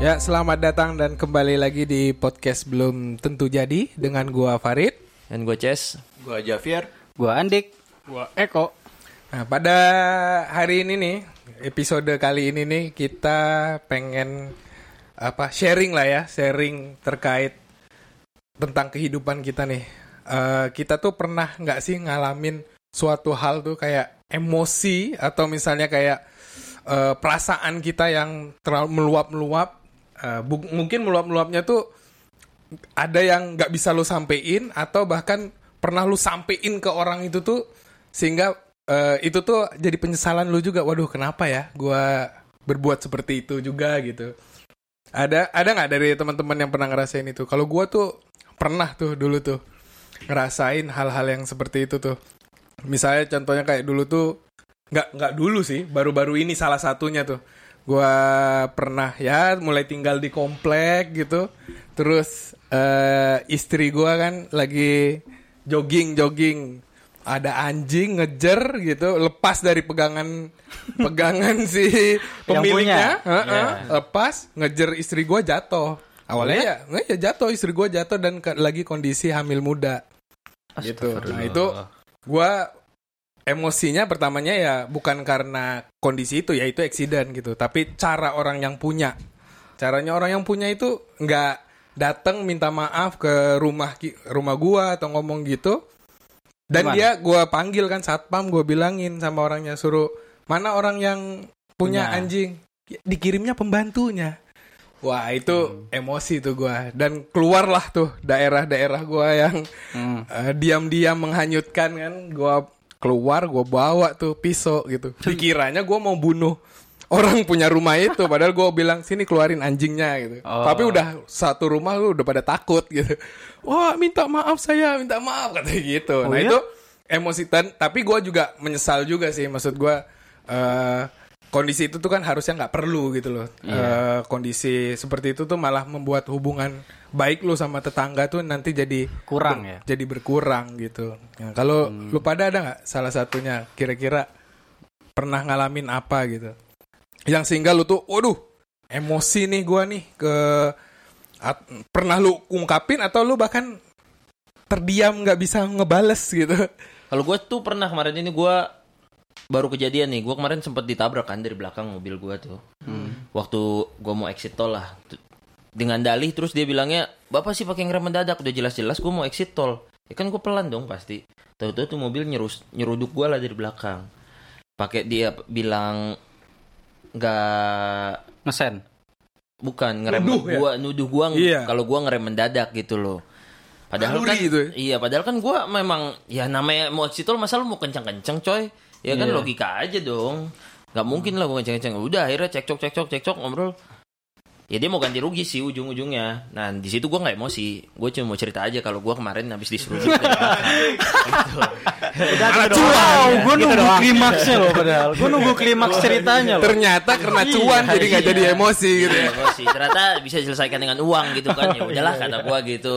Ya, selamat datang dan kembali lagi di podcast belum tentu jadi dengan gua Farid. Dan gue Ces. Gua Javier. Gua Andik. Gua Eko. Nah, pada hari ini nih, episode kali ini nih kita pengen apa sharing lah ya, sharing terkait tentang kehidupan kita nih. Eh, kita tuh pernah nggak sih ngalamin suatu hal tuh kayak emosi atau misalnya kayak eh, perasaan kita yang terlalu meluap-meluap. Bu- mungkin meluap-meluapnya tuh ada yang nggak bisa lo sampein atau bahkan pernah lo sampein ke orang itu tuh sehingga eh, itu tuh jadi penyesalan lu juga. Waduh kenapa ya gua berbuat seperti itu juga gitu. Ada ada nggak dari teman-teman yang pernah ngerasain itu? Kalau gua tuh pernah tuh dulu tuh ngerasain hal-hal yang seperti itu tuh. Misalnya contohnya kayak dulu tuh nggak nggak dulu sih baru-baru ini salah satunya tuh gua pernah ya mulai tinggal di komplek gitu. Terus eh, istri gua kan lagi jogging jogging. Ada anjing ngejer gitu lepas dari pegangan pegangan si pemiliknya punya. Heeh, lepas ngejer istri gua jatuh. Awalnya? Ya ya jatuh istri gua jatuh dan ke- lagi kondisi hamil muda. Gitu. Nah itu gua emosinya pertamanya ya bukan karena kondisi itu ya itu accident gitu tapi cara orang yang punya caranya orang yang punya itu nggak datang minta maaf ke rumah rumah gua atau ngomong gitu dan Gimana? dia gua panggil kan satpam gua bilangin sama orangnya suruh mana orang yang punya Punya. anjing dikirimnya pembantunya wah itu Hmm. emosi tuh gua dan keluarlah tuh daerah-daerah gua yang Hmm. eh, diam-diam menghanyutkan kan gua keluar gua bawa tuh pisau gitu. Dikiranya gua mau bunuh orang punya rumah itu. Padahal gua bilang sini keluarin anjingnya gitu. Oh. tapi udah satu rumah lu udah pada takut gitu. Wah minta maaf saya minta maaf kata gitu. Oh, nah iya? itu emosi. Tapi gua juga menyesal juga sih. Maksud gua eh kondisi itu tuh kan harusnya nggak perlu gitu loh Eh, kondisi seperti itu tuh malah membuat hubungan baik lu sama tetangga tuh nanti jadi Kurang ya? jadi berkurang gitu. Nah, kalau lu pada ada nggak salah satunya kira-kira pernah ngalamin apa gitu? Yang sehingga lu tuh, waduh, emosi nih gua nih ke at- pernah lu ungkapin atau lu bahkan terdiam nggak bisa ngebales gitu? Kalau gue tuh pernah kemarin ini gue baru kejadian nih. Gue kemarin sempat ditabrak kan dari belakang mobil gue tuh. Waktu gue mau exit tol lah. Dengan dalih terus dia bilangnya, bapak sih pakai ngerem mendadak udah jelas-jelas gue mau exit tol. Ya kan gue pelan dong pasti. Tahu-tahu tuh mobil nyerus nyeruduk gue lah dari belakang. Pakai dia bilang nggak Ngesen. bukan ngerem Nuduh ya? gua nuduh gua Iya. kalau gua ngerem mendadak gitu loh. Padahal Naluri kan itu ya? iya padahal kan gua memang ya namanya mau exit tol masa lu mau kencang-kencang coy. Ya kan Iya. logika aja dong. Gak mungkin lah gua kencang-kencang. Udah akhirnya cekcok cekcok cekcok ngobrol. Ya dia mau ganti rugi sih ujung-ujungnya. Nah di situ gua nggak emosi. Gue cuma mau cerita aja kalau gua kemarin habis diseruduk. dari belakang. gitu. Wow, gue nunggu klimaksnya loh padahal. Gue nunggu klimaks ceritanya loh. Ternyata karena cuan jadi nggak jadi emosi gitu. Iya, ya. emosi. Ternyata bisa diselesaikan dengan uang gitu kan. Ya udahlah kata gua gitu.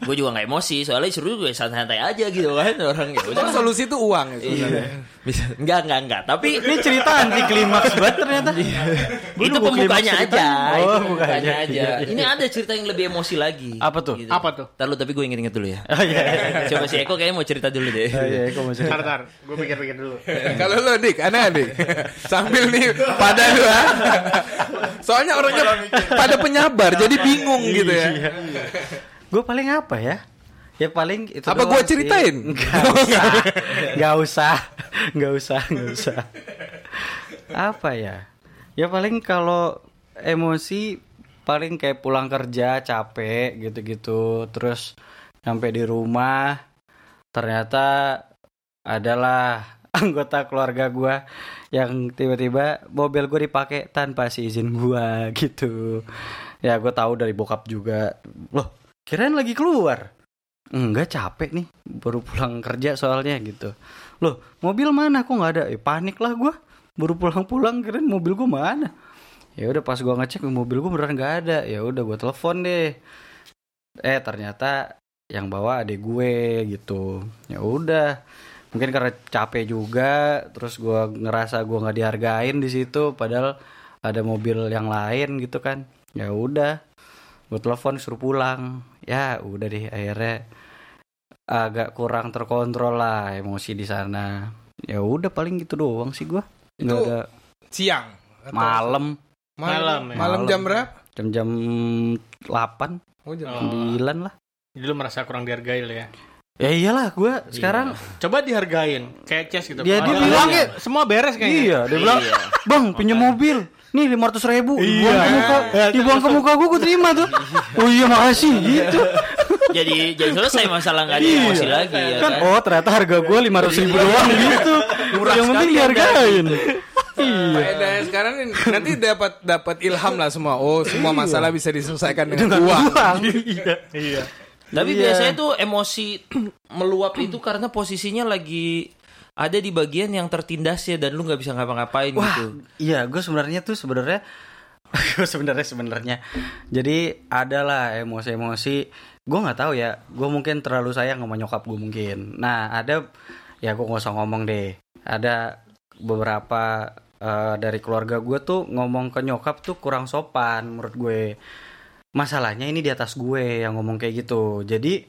Gue juga nggak emosi, soalnya seru gue santai-santai aja gitu kan orang ya udah. Kan solusi itu uang ya Iya. sebenarnya. Bisa. Enggak, enggak, enggak. Tapi Ini cerita anti klimaks banget ternyata. Itu pembukanya aja. Ceritanya. itu Oh, pembukanya pembukanya. aja. Ini ada cerita yang lebih emosi lagi. Apa tuh? Gitu. Apa tuh? Ntar lu tapi gue inget-inget dulu ya. Oh iya. Coba si Eko kayaknya mau cerita dulu deh. Oh, iya, kok mau cerita. Ntar. Gue pikir-pikir dulu. Kalau lo dik, aneh dik. Sambil nih pada lu ah. Soalnya orangnya pada penyabar, jadi bingung gitu ya. Gue paling apa ya? Ya paling itu Apa sih. ceritain? Nggak usah. Nggak usah. Nggak usah, nggak usah. Apa ya? Ya paling kalau emosi paling kayak pulang kerja capek gitu-gitu. Terus sampai di rumah ternyata adalah anggota keluarga gua yang tiba-tiba mobil gue dipakai tanpa si izin gua gitu. Ya gue tahu dari bokap juga. Loh kirain lagi keluar? Enggak capek nih. Baru pulang kerja soalnya gitu. Loh mobil mana? Kok nggak ada? Eh, panik lah gua. Baru pulang-pulang kirain mobil gua mana ya udah pas gua ngecek mobil gua beneran nggak ada. Ya udah gua telepon deh. Eh ternyata yang bawa adik gue gitu. Ya udah. Mungkin karena capek juga terus gua ngerasa gua nggak dihargain di situ padahal ada mobil yang lain gitu kan. Ya udah gue telepon suruh pulang. Ya udah deh akhirnya agak kurang terkontrol lah emosi di sana. Ya udah paling gitu doang sih gue nggak ada Siang. Atau- malam Malam, Malam, ya. malam jam berapa? jam-jam 8 Oh, jam Oh. 9 lah Jadi lu merasa kurang dihargai lo ya. ya iyalah gue sekarang Coba dihargain kayak Chess gitu. Dia- dia Padahal bilang ya, semua beres kayaknya. iya dia bilang Iya. bang pinjam mobil nih lima ratus ribu Iya. dibuang ke muka dibuang ke muka gue gue terima tuh oh iya makasih gitu jadi jadi selesai masalah nggak ada emosi lagi ya kan kan. oh ternyata harga gue lima ratus ribu doang gitu yang penting dihargain iya Faedahnya sekarang ini nanti dapat dapat ilham lah semua. Oh, semua masalah bisa diselesaikan dengan uang. iya Iya. Tapi Iya. biasanya tuh emosi meluap itu karena posisinya lagi ada di bagian yang tertindas ya dan lu nggak bisa ngapa-ngapain Wah, gitu. iya, gue sebenarnya tuh sebenarnya gue sebenarnya sebenarnya. Jadi adalah emosi-emosi. Gue nggak tahu ya. Gue mungkin terlalu sayang sama nyokap gue mungkin. Nah, ada ya gue nggak usah ngomong deh. Ada beberapa eh, dari keluarga gue tuh ngomong ke nyokap tuh kurang sopan menurut gue. Masalahnya ini di atas gue yang ngomong kayak gitu. Jadi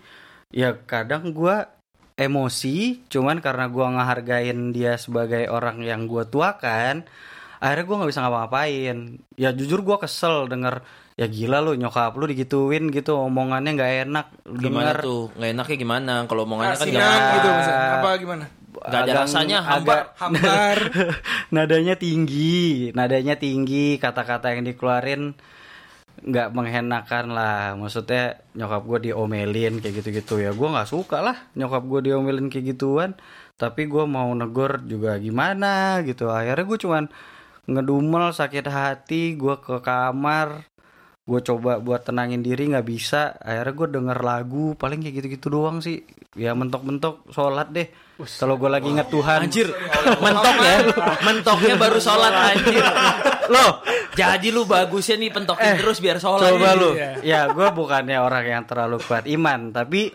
ya kadang gue emosi cuman karena gua ngehargain dia sebagai orang yang gua tuakan akhirnya gua nggak bisa ngapa-ngapain ya jujur gua kesel denger ya gila lu nyokap lu digituin gitu omongannya nggak enak Gimana denger tuh? Nggak enaknya gimana? Kalau omongannya kan Asinan gitu misalnya. Apa gimana? Nggak ada rasanya, hambar. agak- Hambar. nadanya tinggi. Nadanya tinggi kata-kata yang dikeluarin nggak menghenakan lah. Maksudnya nyokap gue diomelin kayak gitu-gitu. Ya gue nggak suka lah nyokap gue diomelin kayak gituan. Tapi gue mau negor juga gimana gitu. Akhirnya gue cuman ngedumel sakit hati gue ke kamar gue coba buat tenangin diri nggak bisa akhirnya gue denger lagu paling kayak gitu-gitu doang sih ya mentok-mentok sholat deh kalau gue lagi inget Tuhan Anjir, mentok ya. Mentoknya baru sholat anjir. loh Jadi lu bagusnya nih pentokin terus biar sholat. Coba lu. Iya. Ya, gue bukannya orang yang terlalu kuat iman, tapi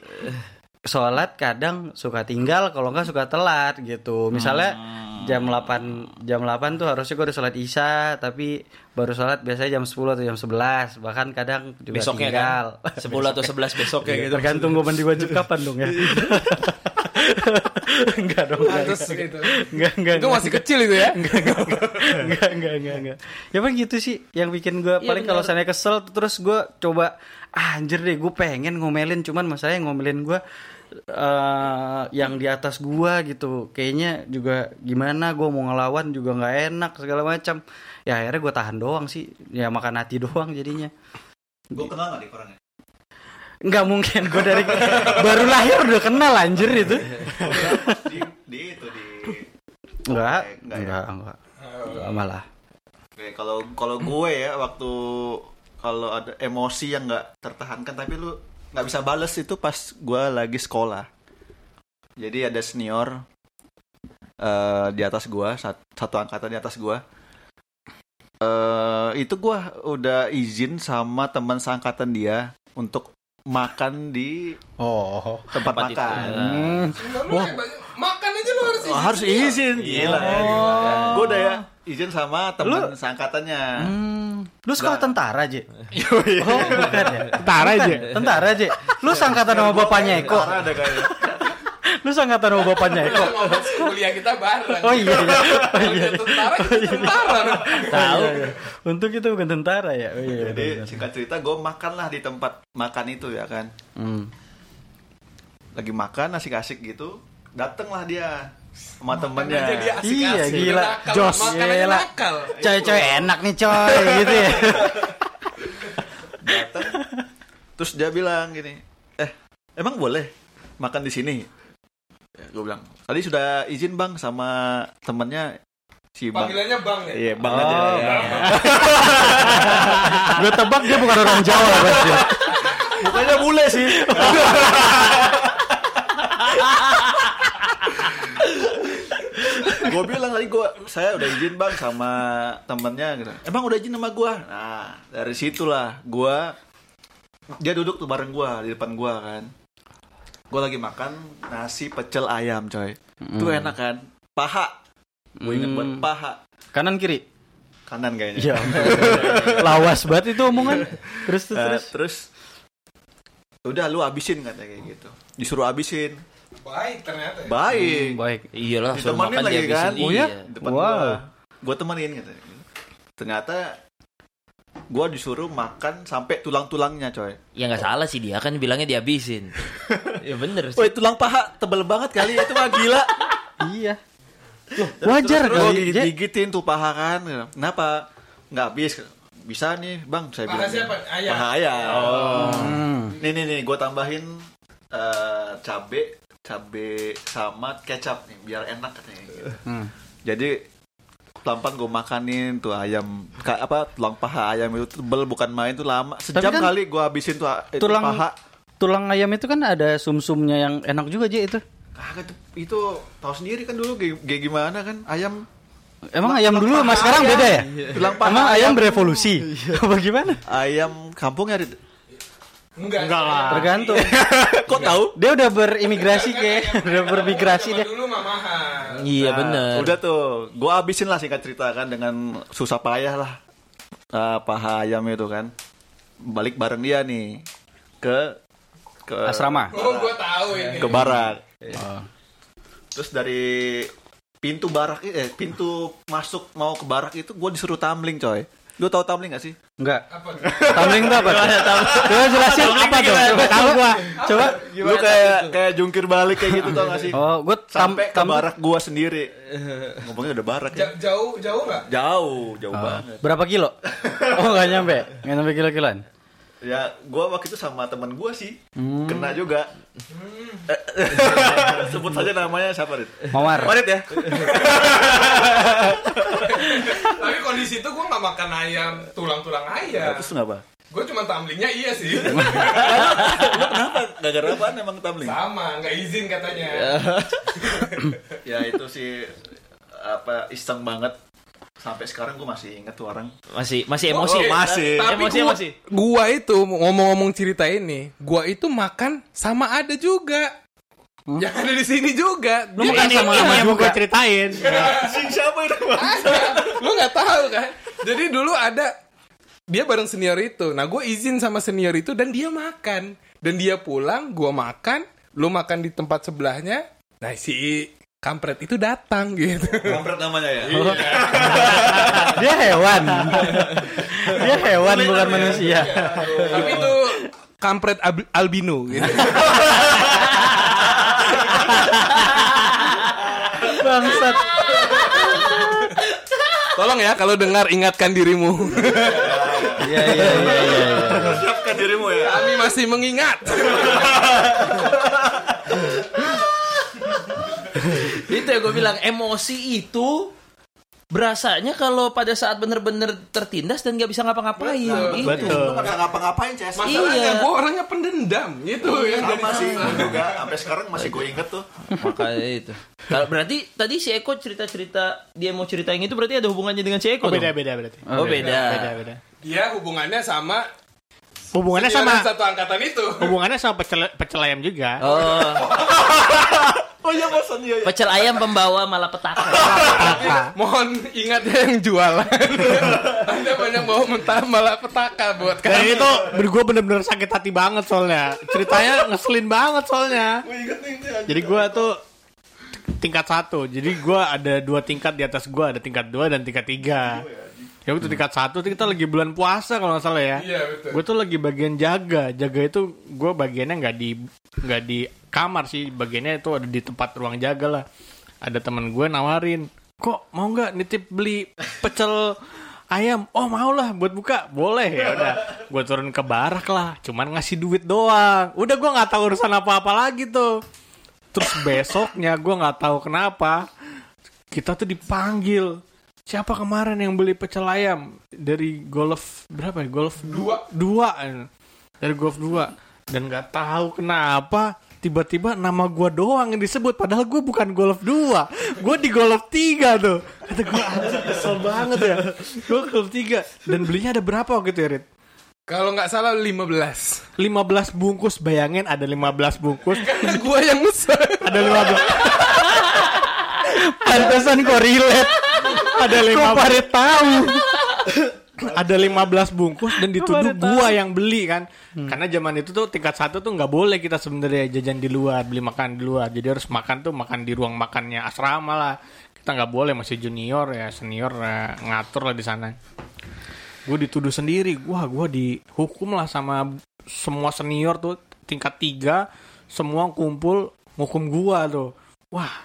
sholat kadang suka tinggal, kalau nggak suka telat gitu. Misalnya jam 8 jam 8 tuh harusnya gue udah sholat isya, tapi baru sholat biasanya jam 10 atau jam 11. Bahkan kadang juga Besoknya tinggal. kan 10 atau 11 besoknya gitu. Tergantung gue mandi wajib kapan dong ya. enggak dong, enggak. Gitu. Enggak, enggak. Itu masih kecil itu ya. enggak, enggak, enggak, enggak. Ya paling gitu sih yang bikin gue Iya, paling kalau benar. saya kesel terus gue coba ah, anjir deh gue pengen ngomelin cuman masalahnya ngomelin gue eh yang di atas gua gitu. Kayaknya juga gimana gue mau ngelawan juga nggak enak segala macam. Ya akhirnya gue tahan doang sih. Ya makan hati doang jadinya. Gue kenal gak nih orangnya? nggak mungkin gue dari baru lahir udah kenal anjir itu. Di, di itu di. enggak Oke, enggak enggak ya? enggak, enggak malah. Oke, kalau kalau gue ya waktu kalau ada emosi yang nggak tertahankan tapi lu nggak bisa bales itu pas gue lagi sekolah. Jadi ada senior eh, di atas gue satu angkatan di atas gue. eh itu gue udah izin sama teman seangkatan dia untuk makan di oh tempat, Tempat itu. makan. Hmm. Makan aja lu harus Oh, harus izin. Gila. Gue udah ya izin sama teman seangkatannya. Hmm. Lu sekolah Nggak. tentara, Je? Oh, bukan ya? Tentara aja. Tentara, Je. Lu sangkatan sama bapaknya Eko. Karena ada kayaknya. Lu sangkatan sama bapaknya Eko. kuliah kita bareng. Oh iya, iya. Oh iya. Tentara kita tentara. Tahu. Untuk itu bukan tentara ya. Oh iya. Jadi singkat cerita gue makan lah di tempat makan itu ya kan. Hmm. Lagi makan asik-asik gitu. Dateng lah dia sama temennya. asik-asik. Iya, gila. Nakal, Jos, gila. nakal. Coy-coy enak nih, coy, gitu ya. Dateng. Terus dia bilang gini, eh emang boleh makan di sini? Ya, gue bilang, tadi sudah izin bang sama temennya si bang. Panggilannya Bang ya. Iya bang Oh, aja. ya. Bang. Gue tebak dia bukan orang Jawa pasti. Mukanya bule sih. gue bilang tadi gue saya udah izin bang sama temennya gitu. Emang udah izin sama gue? Nah dari situlah gue dia duduk tuh bareng gue di depan gue kan. Gue lagi makan nasi pecel ayam coy. Itu enak kan? Paha. Gue inget buat paha. Kanan kiri. kanan kayaknya. Ya, lawas banget itu omongan. Terus terus, Eh, terus. terus udah lu abisin katanya kayak gitu. Disuruh abisin. Baik ternyata. ya. Baik. Baik. Iyalah, suruh Ditemenin makan lagi kan? Oh ya? Iya. Depan Wow. gua. Gua temenin katanya. Ternyata gua disuruh makan sampai tulang-tulangnya, coy. Ya nggak salah sih dia kan bilangnya dihabisin. ya bener sih. Woi, tulang paha tebel banget kali itu mah gila. Iya. Loh, wajar Terus kali. gua Je. gigitin tuh paha kan. Kenapa? Nggak habis. Bisa nih, Bang, saya Paha bilang. siapa? Ayam. Paha. Oh. Hmm. Nih nih nih, gue tambahin eh, cabe, cabe sama kecap nih, biar enak katanya. Gitu. Hmm. Jadi pelan-pelan gue makanin tuh ayam, apa tulang paha ayam itu tebel bukan main tuh lama. Sejam kan kali gue habisin tuh itu Tulang paha. tulang ayam itu kan ada sumsumnya yang enak juga aja itu. Kagak tuh, itu tahu sendiri kan dulu kayak, gimana kan ayam Emang ayam dulu sama sekarang beda ya? tulang paha Emang ayam berevolusi? Apa gimana? ayam kampung ya Enggak. Enggak lah. Tergantung. kok tahu Dia udah berimigrasi ke, udah bermigrasi dia. dulu mah mahal. Iya Nah, bener. Udah tuh, gue habisin lah singkat cerita kan dengan susah payah lah eh, paha ayam itu kan. Balik bareng dia nih ke ke Asrama. Oh, gua tahu ini. ke barak. Oh. Terus dari pintu barak eh pintu masuk mau ke barak itu gue disuruh tumbling coy. Lu tahu tumbling gak sih? Enggak. Apa? Tumbling itu apa? tuh? Coba jelasin apa tuh? Coba tahu gua. Coba. Lu kayak kayak jungkir balik kayak gitu tau gak sih? Oh, gua Sampai ke barak gua sendiri. Ngomongnya udah barak ya. Ja- jauh jauh nggak? Jauh, jauh Oh. banget. Berapa kilo? Oh, enggak nyampe. Enggak nyampe kilo-kiloan. Ya, gua waktu itu sama temen gua sih. Hmm. Kena juga. Sebut saja namanya siapa, Rit? Mawar. Marit ya? Tapi kondisi itu gua nggak makan ayam tulang-tulang ayam. Terus kenapa? Gue cuma tamlingnya iya sih. Lu kenapa? Gara-gara apaan emang tumbling? Sama, nggak izin katanya. ya itu sih apa iseng banget. Sampai sekarang gua masih inget tuh orang. Masih masih emosi. Oh, masih. Tapi Emosi, gua, emosi. gua itu ngomong-ngomong cerita ini, gua itu makan sama ada juga. Yang ada di sini juga. Lu makan Ini sama sama yang gue ceritain. Sing siapa itu? lu nggak tahu kan? Jadi dulu ada dia bareng senior itu. Nah, gue izin sama senior itu dan dia makan. Dan dia pulang, gua makan, lu makan di tempat sebelahnya. Nah, si kampret itu datang gitu. Kampret namanya ya? Dia hewan. Dia hewan bukan manusia. Tapi itu kampret albino gitu. Bangsat. Tolong ya kalau dengar ingatkan dirimu. Iya iya iya iya. iya. Siapkan dirimu ya. Kami masih mengingat. itu ya gue bilang emosi itu berasanya kalau pada saat bener-bener tertindas dan nggak bisa ngapa-ngapain. Itu. Lu nggak bisa ngapa-ngapain, Ces. Masalahnya Iya. gue orangnya pendendam gitu yang Sama jadi sih masalah. gua juga. Sampai sekarang masih gue inget tuh. Makanya itu. Kalau berarti tadi si Eko cerita-cerita dia mau cerita yang itu berarti ada hubungannya dengan si Eko Oh, beda dong? beda berarti. Oh beda. Beda beda. Dia hubungannya sama Hubungannya sama satu angkatan itu. hubungannya sama pecel pecel ayam juga. Oh, Oh iya, bosan iya. iya. pecel ayam pembawa malapetaka. Mohon ingat ya yang jualan. Anda banyak bawa mentah malah petaka buat Dan kami. itu gue bener-bener sakit hati banget soalnya. Ceritanya ngeselin banget soalnya. Jadi gue tuh tingkat satu. Jadi gue ada dua tingkat di atas gue. Ada tingkat dua dan tingkat tiga. Ya waktu tingkat satu tuh kita lagi bulan puasa kalau nggak salah ya. Iya betul. Gue tuh lagi bagian jaga. Jaga itu gue bagiannya nggak di nggak di kamar sih. Bagiannya itu ada di tempat ruang jaga lah. Ada teman gue nawarin, kok mau nggak nitip beli pecel ayam? Oh mau lah buat buka. Boleh ya udah. Gue turun ke barak lah. Cuman ngasih duit doang. Udah gue nggak tahu urusan apa-apa lagi tuh. Terus besoknya gue nggak tahu kenapa kita tuh dipanggil. Siapa kemarin yang beli pecel ayam dari golf berapa ya? Golf Dua. dua dari golf dua dan nggak tahu kenapa tiba-tiba nama gua doang yang disebut padahal gue bukan golf dua gue di golf tiga tuh kata gue anjir kesel banget ya gue golf tiga dan belinya ada berapa waktu itu ya Rit? Kalau nggak salah 15. 15 bungkus bayangin ada 15 bungkus Karena gua yang mesen. ada 15 Pantesan kok relate. Ada lima tahu? Ada 15 bungkus dan dituduh gua yang beli kan? Karena zaman itu tuh tingkat satu tuh nggak boleh kita sebenarnya jajan di luar beli makan di luar. Jadi harus makan tuh makan di ruang makannya asrama lah. Kita nggak boleh masih junior ya senior ya, ngatur lah di sana. Gue dituduh sendiri. Wah gue dihukum lah sama semua senior tuh tingkat tiga semua kumpul ngukum gua tuh. Wah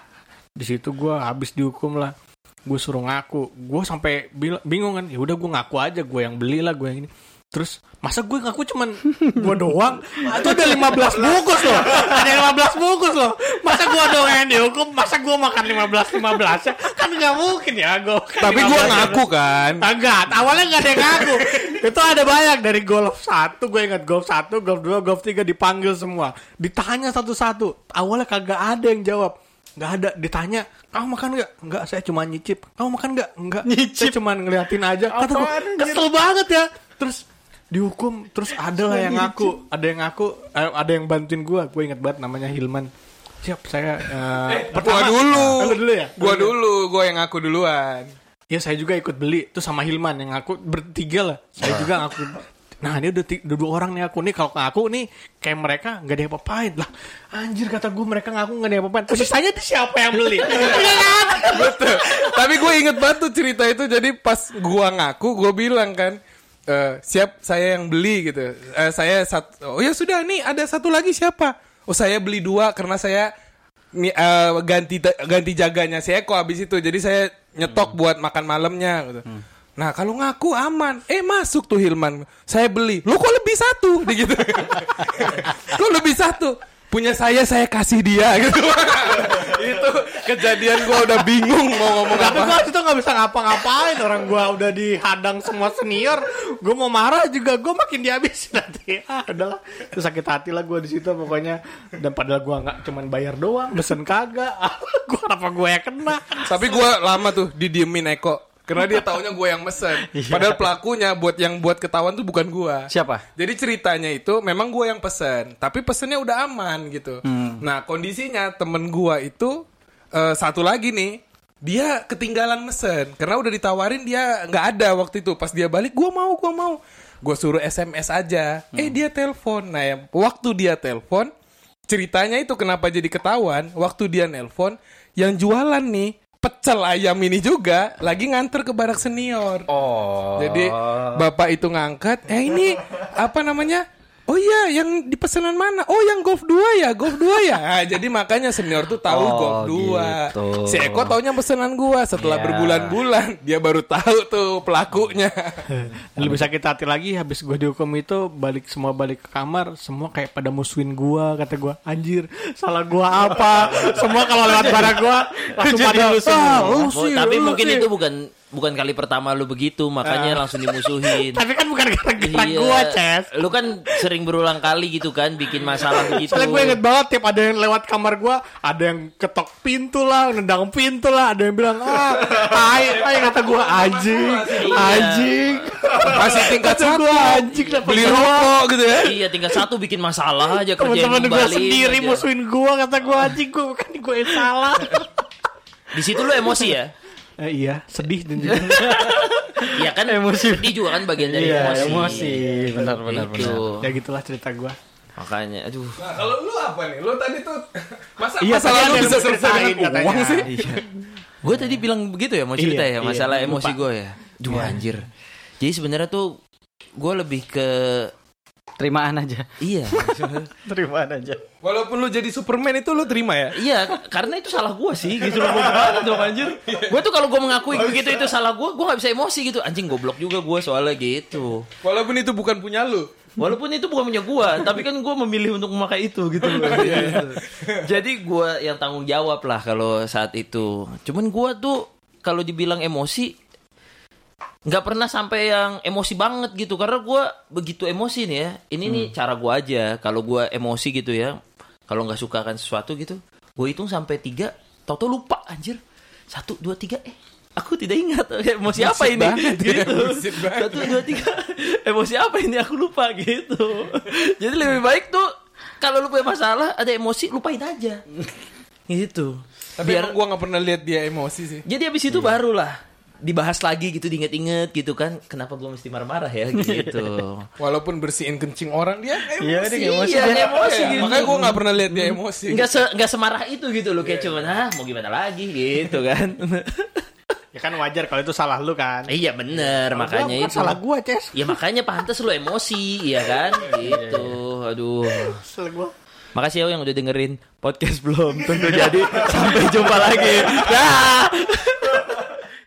di situ gua habis dihukum lah gue suruh ngaku gue sampai bingung kan ya udah gue ngaku aja gue yang beli lah gue yang ini terus masa gue ngaku cuman gue doang itu ada 15 bungkus loh ada 15 bungkus loh masa gue doang yang dihukum masa gue makan 15 15 ya kan nggak mungkin ya gue Tapi gue ngaku kan. Enggak, awalnya enggak ada yang ngaku. itu ada banyak dari golf satu, gue ingat golf satu, golf dua, golf tiga dipanggil semua. Ditanya satu-satu. Awalnya kagak ada yang jawab. Enggak ada. Ditanya, kamu makan enggak? Enggak, saya cuma nyicip. Kamu makan enggak? Enggak. Saya cuma ngeliatin aja. Kata gue, kesel banget ya. Terus dihukum, terus ada lah yang ngaku. Ada yang ngaku, eh, ada yang bantuin gue. Gue ingat banget namanya Hilman. Siap, saya eh, Gua dulu. Lu dulu ya? Gua dulu, gua yang ngaku duluan. Ya saya juga ikut beli tuh sama Hilman yang aku bertiga lah. Saya juga ngaku. Nah ini udah, udah dua orang nih aku nih kalau ngaku nih kayak mereka nggak ada apa-apain lah. Anjir kata gue mereka ngaku nggak ada apa-apain. Terus sisanya tuh siapa yang beli? Betul. Tapi gue inget banget tuh cerita itu. Jadi pas gua ngaku, gue bilang kan, "Eh, siap saya yang beli gitu. Eh, saya satu. Oh ya sudah nih ada satu lagi siapa? Oh saya beli dua karena saya eh, ganti ganti jaganya saya kok habis itu. Jadi saya nyetok buat makan malamnya. Gitu. Nah kalau ngaku aman, eh masuk tuh Hilman, saya beli, lo kok lebih satu, gitu. kok lebih satu, punya saya saya kasih dia gitu. itu kejadian gua udah bingung mau ngomong Tapi apa. gue itu nggak bisa ngapa-ngapain orang gue udah dihadang semua senior. Gue mau marah juga gue makin dihabisin nanti. Ah udahlah, Terus sakit hati lah gue di situ pokoknya. Dan padahal gue nggak cuman bayar doang, mesen kagak. gue apa gue yang kena? Tapi gua lama tuh didiemin Eko. Karena dia taunya gue yang mesen. Padahal pelakunya buat yang buat ketahuan tuh bukan gua. Siapa? Jadi ceritanya itu memang gue yang pesen, tapi pesennya udah aman gitu. Nah kondisinya temen gua itu eh, satu lagi nih, dia ketinggalan mesen karena udah ditawarin dia nggak ada waktu itu. Pas dia balik, gua mau, gua mau. Gue suruh SMS aja. Eh dia telepon. Nah ya, waktu dia telepon, ceritanya itu kenapa jadi ketahuan? Waktu dia nelpon, yang jualan nih pecel ayam ini juga lagi nganter ke barak senior. Oh. Jadi bapak itu ngangkat, eh ini apa namanya? Oh iya, yang di pesanan mana? Oh yang golf 2 ya, golf 2 ya. Nah, jadi makanya senior tuh tahu Oh, golf 2. gitu. Si Eko taunya pesanan gua setelah Iya. berbulan-bulan dia baru tahu tuh pelakunya. Lebih sakit hati lagi habis gue dihukum itu balik semua balik ke kamar semua kayak pada musuhin gua kata gua anjir salah gua apa semua kalau lewat barang gua langsung pada "Ah, lu Oh, sih, tapi lu mungkin sih." itu bukan bukan kali pertama lu begitu, makanya langsung dimusuhin. tapi kan bukan gara-gara Iya. gua Ces Lu kan sering berulang kali gitu kan bikin masalah begitu. Soalnya gue inget banget tiap ada yang lewat kamar gue Ada yang ketok pintu lah Nendang pintu lah Ada yang bilang Ah Hai Hai kata gue Anjing Anjing Masih tingkat Kata satu. gue anjing Beli rokok gitu ya. Iya tingkat satu bikin masalah aja kerjain gue kembali sendiri aja. musuhin gue Kata gue anjing gue Bukan gue yang salah Di situ lu emosi ya? Eh, Iya sedih dan juga Iya kan emosi. Sedih juga kan bagian dari Iya, emosi. emosi. Benar, benar, Gitu. Ya gitulah cerita gue Makanya aduh. Nah, kalau lu apa nih? Lu tadi tuh masa Iya, masalah tadi lu bisa selesai dengan katanya. uang sih? Iya. Gue tadi bilang begitu ya mau cerita Iya, ya masalah iya, emosi lupa. gue ya. Duh anjir. Jadi sebenarnya tuh gue lebih ke Terimaan aja. iya. Terimaan aja. Walaupun lu jadi Superman itu lu terima ya? Iya, karena itu salah gua sih gitu loh. Gua dong anjir? Gua tuh kalau gua mengakui begitu itu salah gua, gua nggak bisa emosi gitu. Anjing goblok juga gua soalnya gitu. Walaupun itu bukan punya lu. Walaupun itu bukan punya gua, tapi kan gua memilih untuk memakai itu gitu loh. Gitu. Jadi gua yang tanggung jawab lah kalau saat itu. Cuman gua tuh kalau dibilang emosi nggak pernah sampai yang emosi banget gitu karena gua begitu emosi nih ya. Ini nih cara gua aja. Kalau gua emosi gitu ya kalau nggak suka akan sesuatu gitu gue hitung sampai tiga tau-tau lupa anjir. Satu dua tiga eh aku tidak ingat. Emosi apa ini? banget ya, gitu. satu dua tiga emosi apa ini? Aku lupa gitu. Jadi lebih baik tuh kalau lu punya masalah ada emosi lupain aja. Gitu. Tapi biar emang gua nggak pernah lihat dia emosi sih. jadi habis itu barulah dibahas lagi gitu diinget-inget gitu kan kenapa gue mesti marah-marah ya gitu Walaupun bersihin kencing orang dia emosi. Iya, dia emosi. Iya, Dia- emosi Iya, gitu. Makanya gue gak pernah lihat dia emosi. nggak se nggak semarah itu gitu loh kayak cuman ah mau gimana lagi gitu kan Ya kan wajar kalau itu salah lu kan. iya bener makanya Gua- itu salah gua, Ces. ya makanya pantas lu emosi ya kan gitu aduh Kesel gua. makasih ya yang udah dengerin podcast belum tentu jadi sampai jumpa lagi Dah.